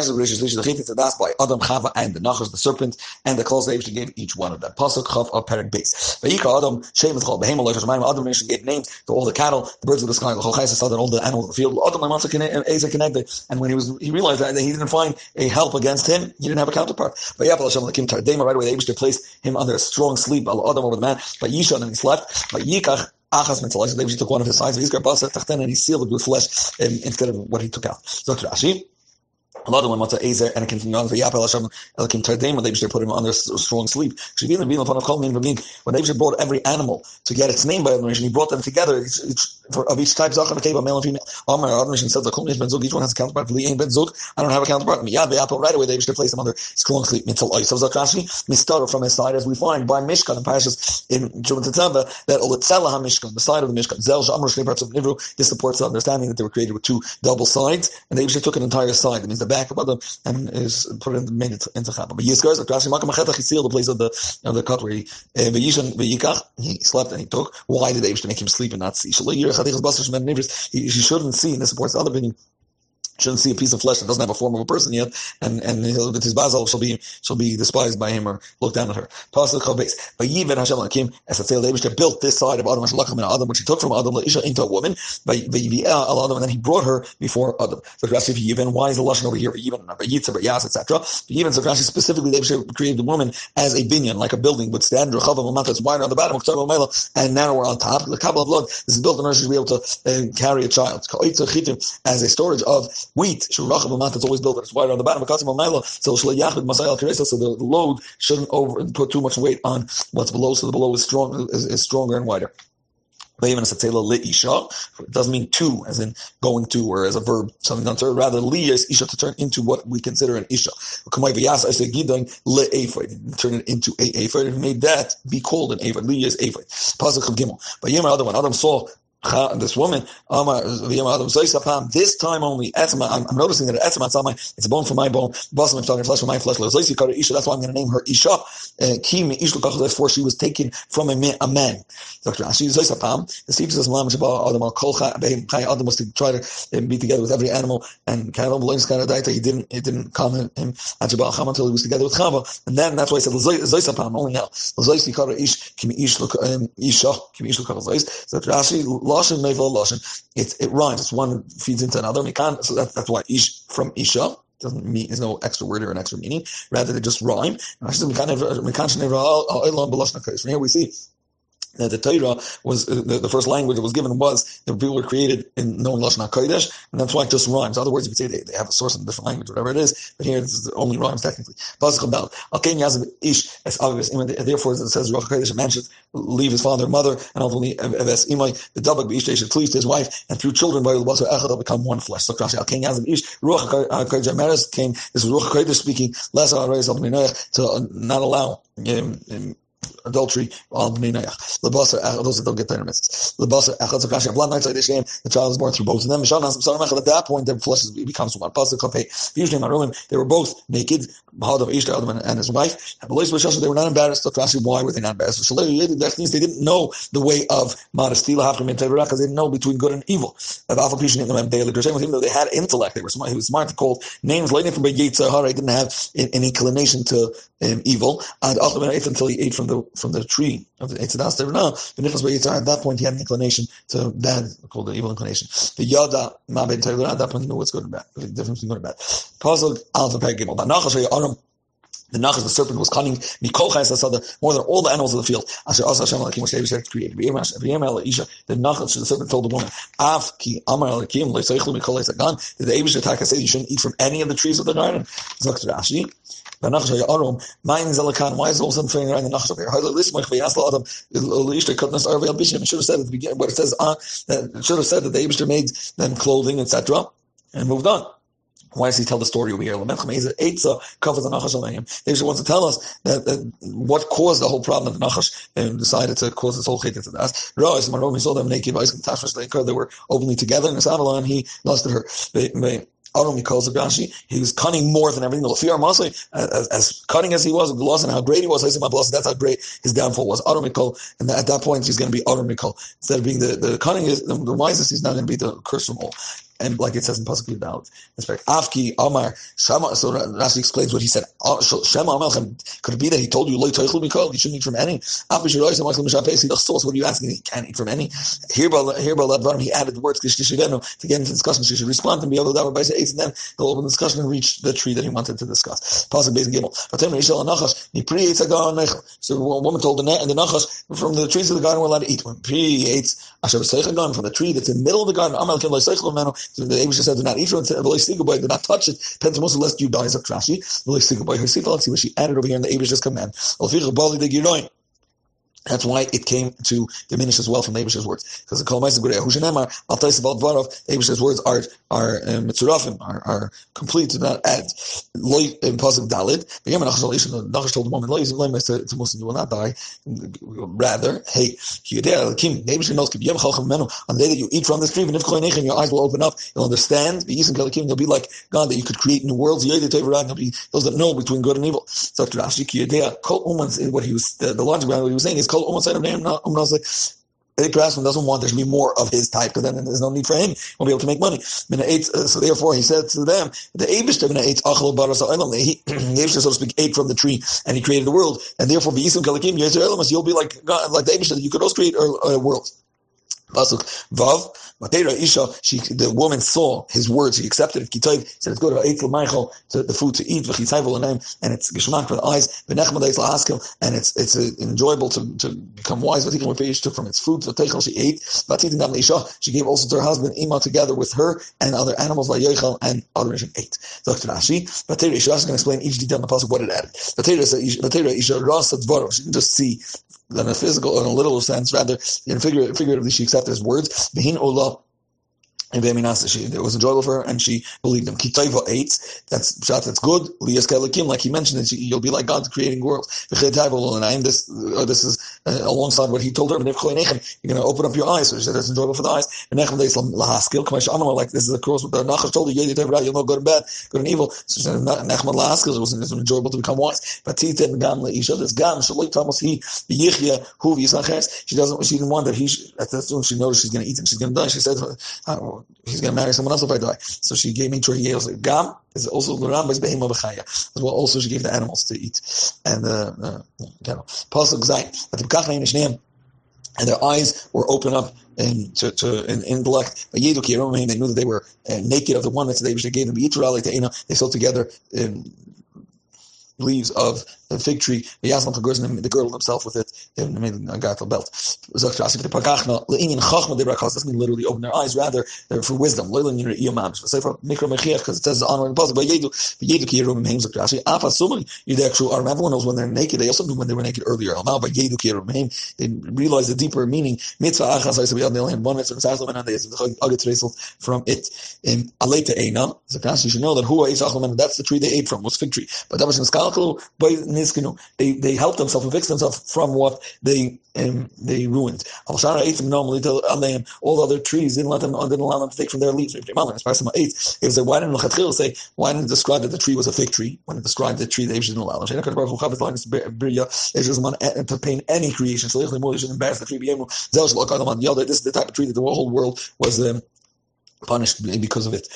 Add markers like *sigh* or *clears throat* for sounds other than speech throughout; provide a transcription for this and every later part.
Actually, Rishis Lish, the Chit to das by Adam, Chava, and the Nachas, the serpent, and the clothes they gave each one of them. Pasuk, Chav, of Perek Base. Vayika Adam, Shem, Chol, Behema, Loish, Shemaim, Adam Nation gave names to all the cattle, the birds of the sky, the Cholchais, and all the animals of the field. Adam, Asa, connected, and when he was, he realized that he didn't find a help against him, he didn't have a counterpart. But Yapal Hashem, Lakim, Tardema, right away, they to place him under a strong sleep, Adam over the man, but Yisha, and he slept, but Yikach, Achas Mentalais, they took one of his sides, and he sealed it with flesh um, instead of what he took out. So Rashi, a lot of them want to Ezer and continue on for Yapel Hashem Elikim Tardim when should put him under strong sleep. When they brought every animal to get its name by elimination, he brought them together of each type Zachar Nekeva, male and female. Amar Admission says the Kulnish Ben Zug, each one has a counterpart. Li Ben Zug, I don't have a counterpart. Miyad Yapel right away they should place them under strong sleep. Mitzel Oy. So Zakrashi Mistar from his side as we find by Mishkan and Parashas in Jumat Tetzava that Olitzela HaMishkan, the side of the Mishkan, Zel Shamar Shnei parts of Nivru, this supports the understanding that they were created with two double sides and they usually took an entire side. The back of Adam and is put in, made it into Chaba. But Yizkar, like Rashi Makam Achetach, he sealed the place of the of the cut where he uh, V'yikach, he slept and he took. Why did they to make him sleep and not see? Neighbors. He shouldn't see, and this supports the other opinion shouldn't see a piece of flesh that doesn't have a form of a person yet, and and with his basil shall be shall be despised by him or look down at her. Pasuk Chavbeis. But Yivin Hashem Lakim as a tale David built this side of Adam Hashem Adam, which he took from Adam into a woman. By Adam, and then he brought her before Adam. So Rashi Yivin, why is the lashon over here? Yivin, by Yas, etc. Yivin so Rashi specifically David created the woman as a binyan, like a building with stand Rechavam that's wider on the bottom, and narrower on top. The Kabbalah of this is built in order to be able to uh, carry a child. As a storage of wheat, it's always built, it's wider on the bottom, so shlayachid masayal keresa, so the load shouldn't over put too much weight on what's below, so the below is strong is, is stronger and wider. Even as a It doesn't mean to, as in going to, or as a verb, something to Rather, li is isha to turn into what we consider an isha. Turn it into a aphid. It made that be called an aphid. Li is aphid. Pasuk of Gimel. But Yom other one. Adam saw this woman, this time only, I'm, noticing that it's a bone from my bone, flesh from my flesh. That's why I'm going to name her Isha. Uh, Therefore, she was taken from a man. The Steve says, Adam was to try to um, be together with every animal, and he didn't, he didn't comment him until he was together with Chava, and then that's why he said, only now. So um, Rashi, lashon nevel lashon. It it rhymes. It's one feeds into another. Can't. So that, that's why ish from isha doesn't mean there's no extra word or an extra meaning. Rather, they just rhyme. From oh, oh, here we see that the Torah was uh, the, the, first language that was given was that people were created in knowing Lashon HaKodesh, and that's why it just rhymes. In other words, you could say they, they have a source in a different language, whatever it is, but here it's only rhymes technically. Therefore, it says Ruach HaKodesh mentions leave his father and mother, and ultimately Eves Imai, the Dabak B'ish should please his wife, and through children by the Echad will become one flesh. So Rashi Alkein Yazim Ish, Ruach HaKodesh Meres came, this is Ruach HaKodesh speaking, less to not allow um, um, adultery on Bnei. Lebasa, those that don't get their misses. Lebasa, Echad Zakash, game, the child is born through both of them. Mishal Nasam Saram at that point, their flesh becomes one. Pasuk Kapei. Usually, Marulim, they were both naked, Bahad of Ishta, and his wife. They were not embarrassed. So why were they not embarrassed? That means they didn't know the way of modesty, because they didn't know between good and evil. Even though they had intellect, they were smart. He was smart to call names later from Yitzhahara. He didn't have an inclination to um, evil. And until he ate from the from the tree of the Eitzadas Now, the Nichlas Yitzhar, at that point, he had an inclination to bad, called the evil inclination. The Yada, Ma Ben at that point, he knew what's good and bad, the difference between good and bad. Puzzle, Alpha Peg Gimel. But Nachas Aram, the Nachas, the serpent, was cunning, more than all the animals of the field. The Nachas, the serpent told the woman, Af ki Amar Alakim, did the Abish attack say you shouldn't eat from any of the trees of the garden? Zok Rashi, why is all some thing around the over here? This might be asked Adam. Should have said at the beginning where it says uh, that should have said that the Abishter made them clothing, etc., and moved on. Why does he tell the story over here? Eitza covers the Nachash Aleim. They wants to tell us that, that, what caused the whole problem that the Nachash and decided to cause this whole chait to us. Rais Marom, he saw them naked, and they were openly together, in and Avalon, he lusted her. They, they, Adam he was cunning more than everything. The As, as cunning as he was, gloss and how great he was, I say my boss, that's how great his downfall was. Adam and at that point he's going to be Adam. Instead of being the, the cunning, the wisest, he's not going to be the curse from all. And like it says in Pasuk Yudal. It's very Afki Amar Shama. So Rashi explains what he said. Uh, Shema Amalchem. Could it be that he told you Lo Teichel Mikol? You shouldn't eat from any. After Shirois Amalchem Mishapes. He what are you asking? He can't eat from any. Here by Ladvarim, he added the words to get into the discussion. She should respond and be able to davar by eight, and then they'll open the discussion and reach the tree that he wanted to discuss. Pasuk Beis Gimel. So a woman told the net and the Nachash from the trees of the garden we're allowed to eat. When pre ate Asher from the tree that's in the middle of the garden, Amal Kim so the Abisha said, do not eat it, do not touch it, Pentamus lest you die, Zak Rashi, her seat, let's see what she added over here in the Abisha's command. That's why it came to diminish as well from Abish's words. Because the Kol Ma'aseh Gurei Hushanemar, Al Taisabal Dvarov, Abish's words are, are, um, mitzurafim, are, are complete, to not add. Loi, Pasuk Dalid, the Yemen Nachash told the woman, Loi, Zim to, to Muslim, you will not die. Rather, hey, Kiyodea, Kim, the Abish knows, Kib Yem Chalcham Menu, on the day that you eat from this tree, and if Koinechem, your eyes will open up, you'll understand, the Yisim Kalakim, you'll be like God, that you could create new worlds, Yodei Tevarad, you'll be those that know between good and evil. So, Rashi, Kiyodea, Kol Uman, what he was, the, the logic behind what he was saying is, Kol Uman, side of name, like, Eddie Craftsman doesn't want there to be more of his type because then there's no need for him. He won't be able to make money. Uh, so therefore, he said to them, "The Eibush ate *clears throat* so to speak, ate from the tree and he created the world. And therefore, you'll be like God, like the Eibush. You could also create a, a world." Pasuk Vav, Matera Isha, she, the woman saw his words, he accepted it, Kitayv, said it's good, Eitel Michael, to the food to eat, and it's Gishmak for the eyes, and it's it's enjoyable to, to become wise, but he took from its food, so Teichel she ate, Batitin Isha, she gave also to her husband, Ima, together with her, and other animals, like Yoichel, and other Isha ate. Dr. Rashi, Matera Isha, is going to explain each detail in the Pasuk, what it added. Matera Isha, Rasa Dvaro, she didn't just see in a physical, in a literal sense, rather, in figuratively she accepted his words. Behin olah and she, it was enjoyable for her, and she believed him. Kitayva eight, that's shot, that's good. Liyas like he mentioned, that you'll be like God creating worlds. This, uh, this is uh, alongside what he told her. You're going to open up your eyes. So she said that's enjoyable for the eyes. And like this is the cross with the Nachash told you, you'll know good and bad, good and evil. So she said it was enjoyable to become wise. But Titin Gam Leisha, this Gam Shaloi he Yichya Hu She doesn't. She didn't want that he. That's when she noticed she's going to eat and she's going to die. She said. He's going to marry someone else if I die. So she gave me also gam is also l'ram is behema b'chaya as well. Also she gave the animals to eat and uh, uh you know pasuk zayin but the and their eyes were open up in, to, to in intellect. They knew that they were uh, naked of the one that they gave them. They sold together in leaves of the fig tree. The the girdle himself with it. And made a gatel belt. Doesn't mean literally open their eyes. Rather, they're for wisdom. Because it says honor and puzzle. But everyone knows when they're naked. They also knew when they were naked earlier. They realize the deeper meaning. From it. Aleta eina. You should know that who that's the tree they ate from was fig tree. But that was in skalkelu by they they helped themselves and fixed themselves from what they um, they ruined. Al Shara ate them normally to. All the other trees didn't let them didn't allow them to take from their leaves. It was why didn't Lachatchil say why didn't it describe that the tree was a fig tree when it described the tree they didn't allow them? to paint any creation. So they should embarrass the tree. This is the type of tree that the whole world was um, punished because of it.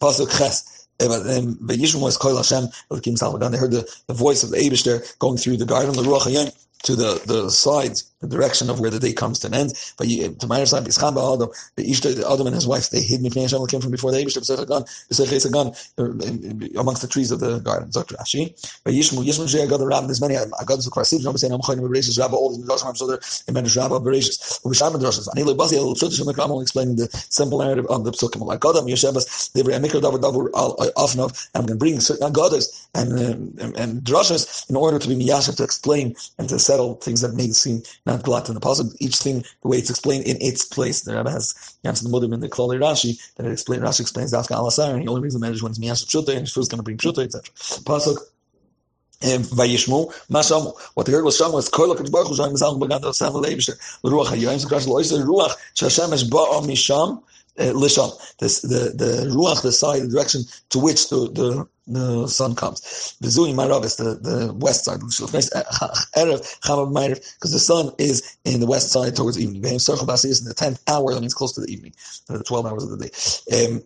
Pasuk Ches. Um, Hashem, they heard the, the voice of the Abish there going through the garden, the Ruach to the, the sides the direction of where the day comes to an end. But to my understanding, Adam, the Ishta, Adam and his wife, they hid Mipnei Hashem came from before the Eibush, B'sech Gun, amongst the trees of the garden. Dr. Rashi. But Yishmu, Yishmu Shei Agad Rab, there's many Agadas of I'm saying I'm Chayim Bereshis, Rabba, all these Midrashim, so they're in Medrash Rabba, Bereshis, Ubisham Midrashis. Ani Lebasi, El Pshutish, and I'm explaining the simple narrative of the Psukim, like Adam, Yeshebas, Livri, Amikra, Davar, Davar, uh, Afnov, and I'm going to bring certain Agadas um, and, and, and Drashas in order to be Miyashav to explain and to settle things that may seem not in the puzzle. Each thing, the way it's explained in its place. The Rebbe has Yamsa the Mudim in the Klali Rashi that it explains. Rashi explains Dafka Alasar, and he only brings the message when it's Miyash Pshuta, and Shfu's going to bring Pshuta, etc. Pasuk. Um, Vayishmu, Mashamu. What the heard was Shamu was Koil HaKadosh Baruch Hu Shem Mizalch Begad Osam Leibster L'Ruach HaYoyim So Krash Loiser Ruach Shashem Esh Ba'a Misham Lisham. This the the Ruach the side the direction to which the the the sun comes. The Zui Maravis, the, the west side, because the sun is in the west side towards evening. Circle is in the tenth hour, that means close to the evening, the twelve hours of the day. Um,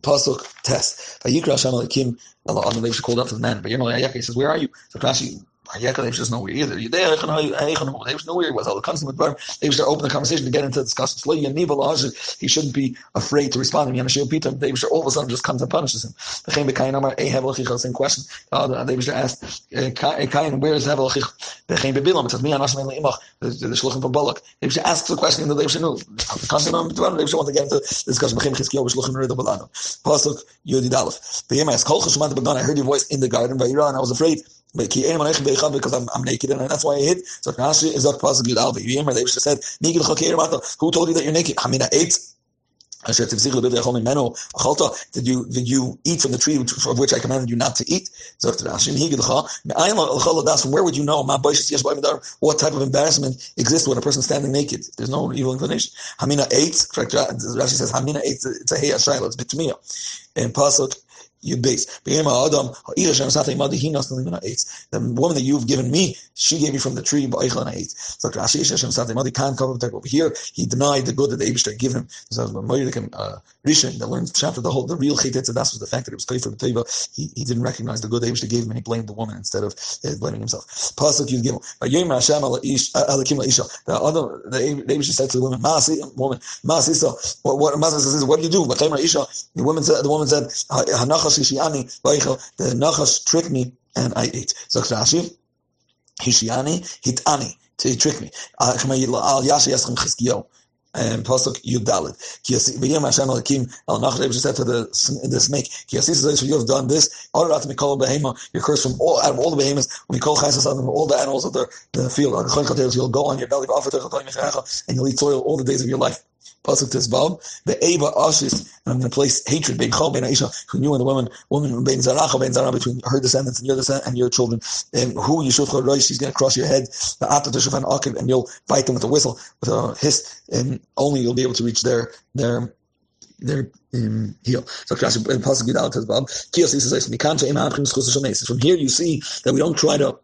Pasuk test. Vayikra Hashem Alekim. Allah they called up to the man. But know, he says, "Where are you?" So Rashi Yaakov just nowhere either. They was nowhere he was. All the constant bar. Was to open the conversation to get into the discussion. He shouldn't be afraid to respond. They was all of a sudden just comes and punishes him. The same question. Was asked, Kain, where is Hevel Bebilam? It says, Me Anashim Leimach, the Shluchim from Balak. Was asked the question that should know. Constant They was want to get into the discussion. Bechem Chizkiyahu Shluchim Rida Balano. Pasuk Yudid Aleph. The Yema asked, Kol Cheshmat Began, I heard your voice in the garden, Vayira, and I was afraid because I'm, I'm naked and that's why I hid. So Rashi is not possible. They said, "Who told you that you're naked?" Hamina ate. Did you did you eat from the tree of which I commanded you not to eat? Where would you know what type of embarrassment exists when a person is standing naked? There's no evil inclination. Hamina ate. Rashi says Hamina ate. It's a shayla. It's bitmiya. And pasuk Yud base. The woman that you've given me, she gave me from the tree. So over here, he denied the good that the Abishter gave him. So uh, Rishon that learns chapter the whole the real chaytetz that's was the fact that it was for the He, he didn't recognize the good Abishter gave him and he blamed the woman instead of uh, blaming himself. Pasuk Yud Gimel. The other the Abishter said to the woman, Masi woman, Masi so what what Masi says what do you do? The woman said the woman said the Nachash tricked me and I ate. So Rashi, Hishiani, Hitani, to trick me. Uh, Al Yashi Yaschem Chizkiyo. And um, Pasuk Yudalit. V'yem Hashem Elakim El Nachar just said to the the snake, Ki Yasis you have done this. Orat Mikol Behema, you're cursed from all out of all the. When you call Chayes from all the animals of the, the field. You'll go on your belly, and you'll eat soil all the days of your life. Pasuk Tizbav, the Eva Ashis, and I'm going to place hatred between Chol ben Aisha, who knew and the woman, woman ben Zarach, ben Zarah, between her descendants and your descendants and your children, and who Yishuf Rosh, she's going to cross your head, the Atta Teshufan Akib, and you'll fight them with a whistle, with a hiss, and only you'll be able to reach their, their, their um, heel. So Pasuk Gidal Tizbav, Kiyos says, From here you see that we don't try to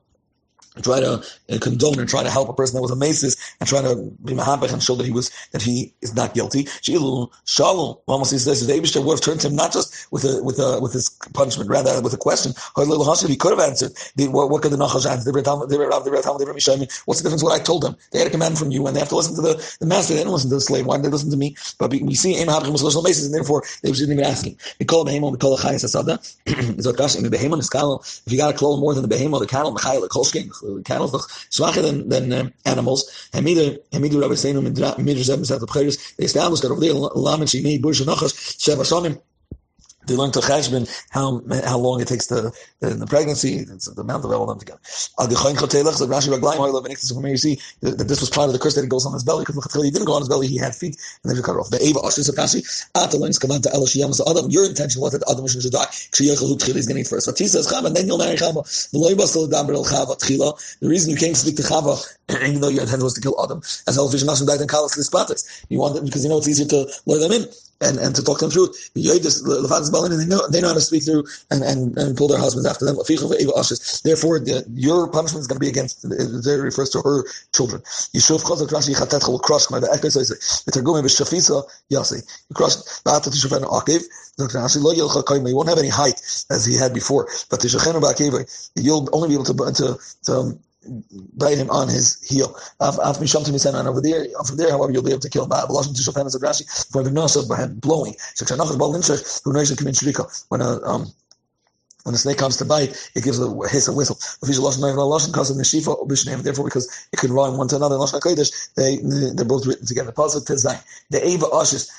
try to uh, condone and try to help a person that was a masis and try to be mahabach and show that he was that he is not guilty. Shilu shalom. Almost he says the Abishter would have turned him not just with a with a with his punishment, rather with a question. He could have answered. What, what could the Nachash answer? What's the difference? What I told them? They had a command from you, and they have to listen to the, the master. They didn't listen to the slave. Why didn't they listen to me? But we see Aim Habach was masis, and therefore they didn't even ask him. We call the behemo. We call a chayas asada. *clears throat* If you got a clothes more than the behemo, the cattle, the chayil, the kolshkin cattle schwacher than than uh, animals. Hamidu Hamidu Rabbi Seinu Midrash Zeb They established that over there Lamed Shini Bush Nachas Sheva Shomim they learn to cheshbon how how long it takes to uh, in the pregnancy, it's the amount of all them together. You see that this was part of the curse that it goes on his belly because he didn't go on his belly; he had feet, and they were cut off. The Eva Ashis Akashi Ata learns come to Eloshiyam Adam. Your intention was that Adam should die. He's going to eat first. He says Chava, and then you'll marry Chava. The reason you came to speak to Chava, *clears throat* even though your intention was to kill Adam, as Elfish Nashim died in Kalas Lispatis, you want because you know it's easier to lure them in and, and to talk them through. They know, they know how to speak through and, and, and pull their husbands after them. Therefore, the, your punishment is going to be against, it refers to her children. Will crush my echo so the. You won't have any height as he had before. But tishachenu ba'akiv, you'll only be able to, to, to bite him on his heel. Af over there, from there, however, you'll be able to kill him. A for the nose of blowing. So who knows when a um when a snake comes to bite, it gives a hiss, a whistle. Therefore, because it can rhyme one to another, they, they're both written together. Tezai. The Eva Ashis,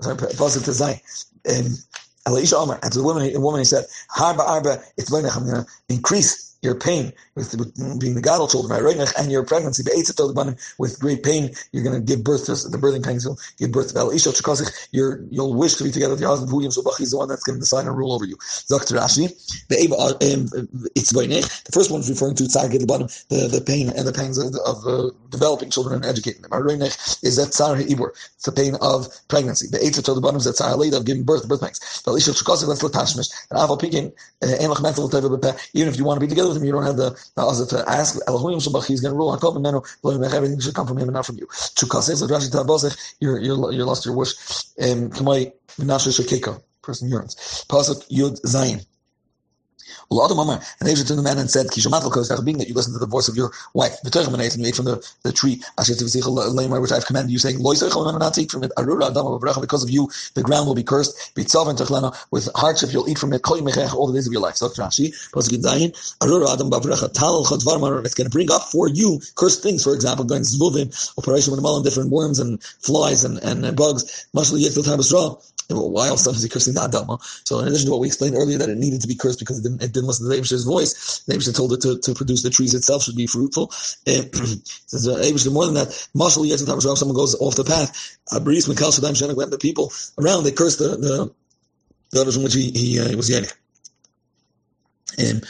sorry, Pasuk Tezai. And to the woman, the woman he said, Harba Arba, it's going to increase your pain with, being the gadol children, right? And your pregnancy, the the with great pain, you're going to give birth to the birthing pains. You'll give birth to Isha You're you'll wish to be together with your husband. He's the one that's going to decide and rule over you. Dr. Rashi, the uh, um, first one is referring to the the, the pain and the pains of, of uh, developing children and educating them. Is that Sarah Ibor? It's the pain of pregnancy. The eight to the bottom is that Sarah of giving birth, birth pains. Isha Chakosik, let's look Tashmish. And Aval uh, Peking, even if you want to be together with him, you don't have the, the to ask Elohim Shabach, he's going to rule on Kol Menu, everything should come from him and not from you. Chukasik, so Rashi Tabosik, you're, lost your wish. Um, Kamai, Menashe Shekeka, person yearns. Pasuk Yud Zayin. And Asia turned the man and said, being that you listen to the voice of your wife, and you ate from the, the tree, which I've commanded you, saying, not to eat from it. Because of you, the ground will be cursed. With hardship, you'll eat from it all the days of your life. So Rashi, it's going to bring up for you cursed things, for example, going to zvuvim, operation with different worms and flies and, and bugs. Why else is he cursing the Adama? So in addition to what we explained earlier, that it needed to be cursed because it didn't, it didn't listen to the Abish's voice, the Abish told it to, to produce the trees itself should be fruitful. *clears throat* Uh, more than that, Mashal Yetzim someone goes off the path, Abris Mikal Shaddam the people around, they curse the, the, the others from which he, he uh, was Yenik. Um,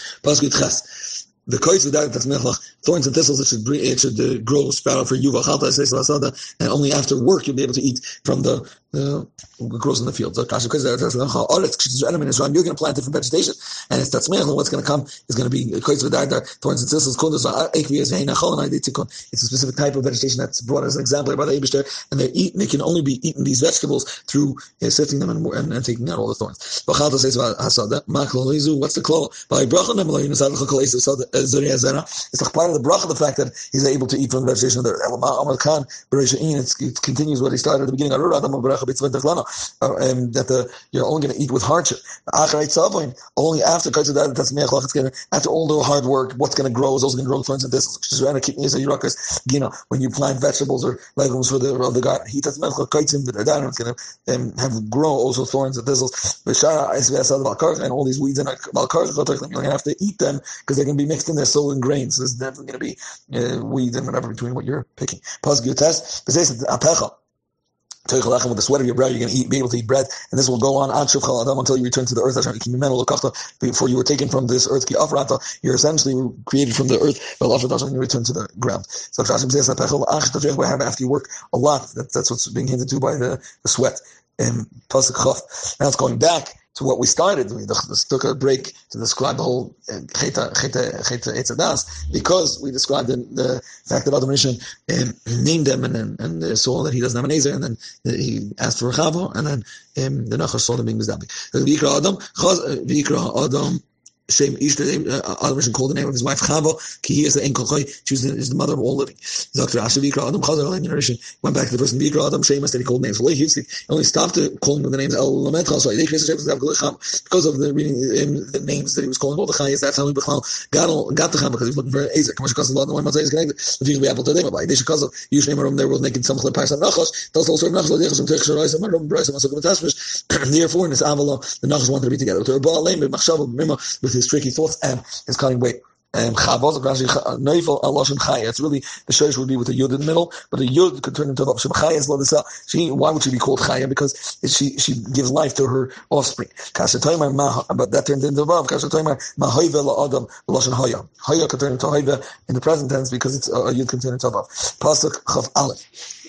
the koitz without tatzmechlach, thorns and thistles, it should bring, it should uh, grow sprout for you. And only after work you'll be able to eat from the uh, grows in the field. So uh, oh, you're going to plant different vegetation, and it's tatzmechlach. What's going to come is going to be without thorns and thistles. It's a specific type of vegetation that's brought as an example by the Abishter, and they eat. They can only be eaten these vegetables through uh, sifting them and, and, and, taking out all the thorns. Uh, what's the claw? By. It's like part of the bracha, the fact that he's able to eat from the vegetation it continues what he started at the beginning. Uh, um, that the, you're only going to eat with hardship. Only after after all the hard work, what's going to grow is also going to grow thorns and thistles. When you plant vegetables or legumes for the of the garden, he it's going to um, have grow also thorns and thistles. And all these weeds and you're going to have to eat them because they're going to be mixed in soul and grains. So there's definitely going to be uh, weeds and whatever between what you're picking. Pause test. With the sweat of your brow, you're going to eat, be able to eat bread, and this will go on until you return to the earth. Before you were taken from this earth, you're essentially created from the earth, and you return to the ground. So after you work a lot, that, that's what's being hinted to by the, the sweat. And now it's going back to what we started. We took a break to describe the whole Cheta Etzadas because we described the, the fact that Adam Rishon um, named them and then and saw that he doesn't have an Ezer and then he asked for a Chavo and then um, the Nachash saw them being Mizdabi. V'yikra Adam, Adam, same Ishta, uh, Adam called the name of his wife Chava, ki he is the Enkel Choy, she was the, is the mother of all living. Dr. Asher Vikra Adam Chazar, in narration, went back to the person Vikra Adam Shemus that he called names. He only stopped calling them the names El Lamed Chazar, because of the reading um, the names that he was calling all the Chayas, that's how he Bechal got, got the Chava because he was looking for Ezer. Kamash Kasal Ladan, when Matzah is connected, can be able to them, by Desha Kasal, usually Marum there was making some Chleb Parsa Nachos, does also Nachos, Lechos, and Reis, and Marum Bryce, and Tashmish, therefore in this Avalon, the Nachos wanted to be together. Lame, Machshav, with his tricky thoughts, and is cutting weight. Um. It's really the shirish would be with a yud in the middle, but a yud could turn into a Shem She why would she be called Chaya? Because she she gives life to her offspring. But that turned into vav. Kashataymer Mahayve La'adam Loshin Haya. Haya could turn into in the present tense because it's a, yud can turn into vav. Pasuk Chav Aleph.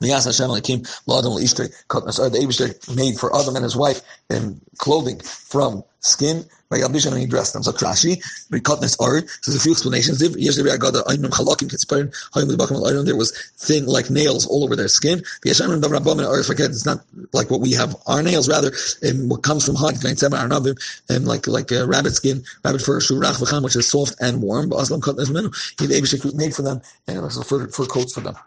V'yas Hashem Lakim L'Adam L'Ishtri The Abishter made for Adam and his wife in clothing from skin by Yabishan and he dressed them. So Krashi, we this art. So there's a few explanations. Yesterday I got the Ainum Chalakim Kitzparin, Hayim the Bakam Iron, there was thin like nails all over their skin. V'yashem and Davrabam and forget it's not like what we have our nails, rather um, what comes from Hag, Vein Sema Arnavim, and like like rabbit skin, rabbit fur, Shurach V'cham, which is soft and warm. But Aslam this menu. He made for them and also for, for coats for them.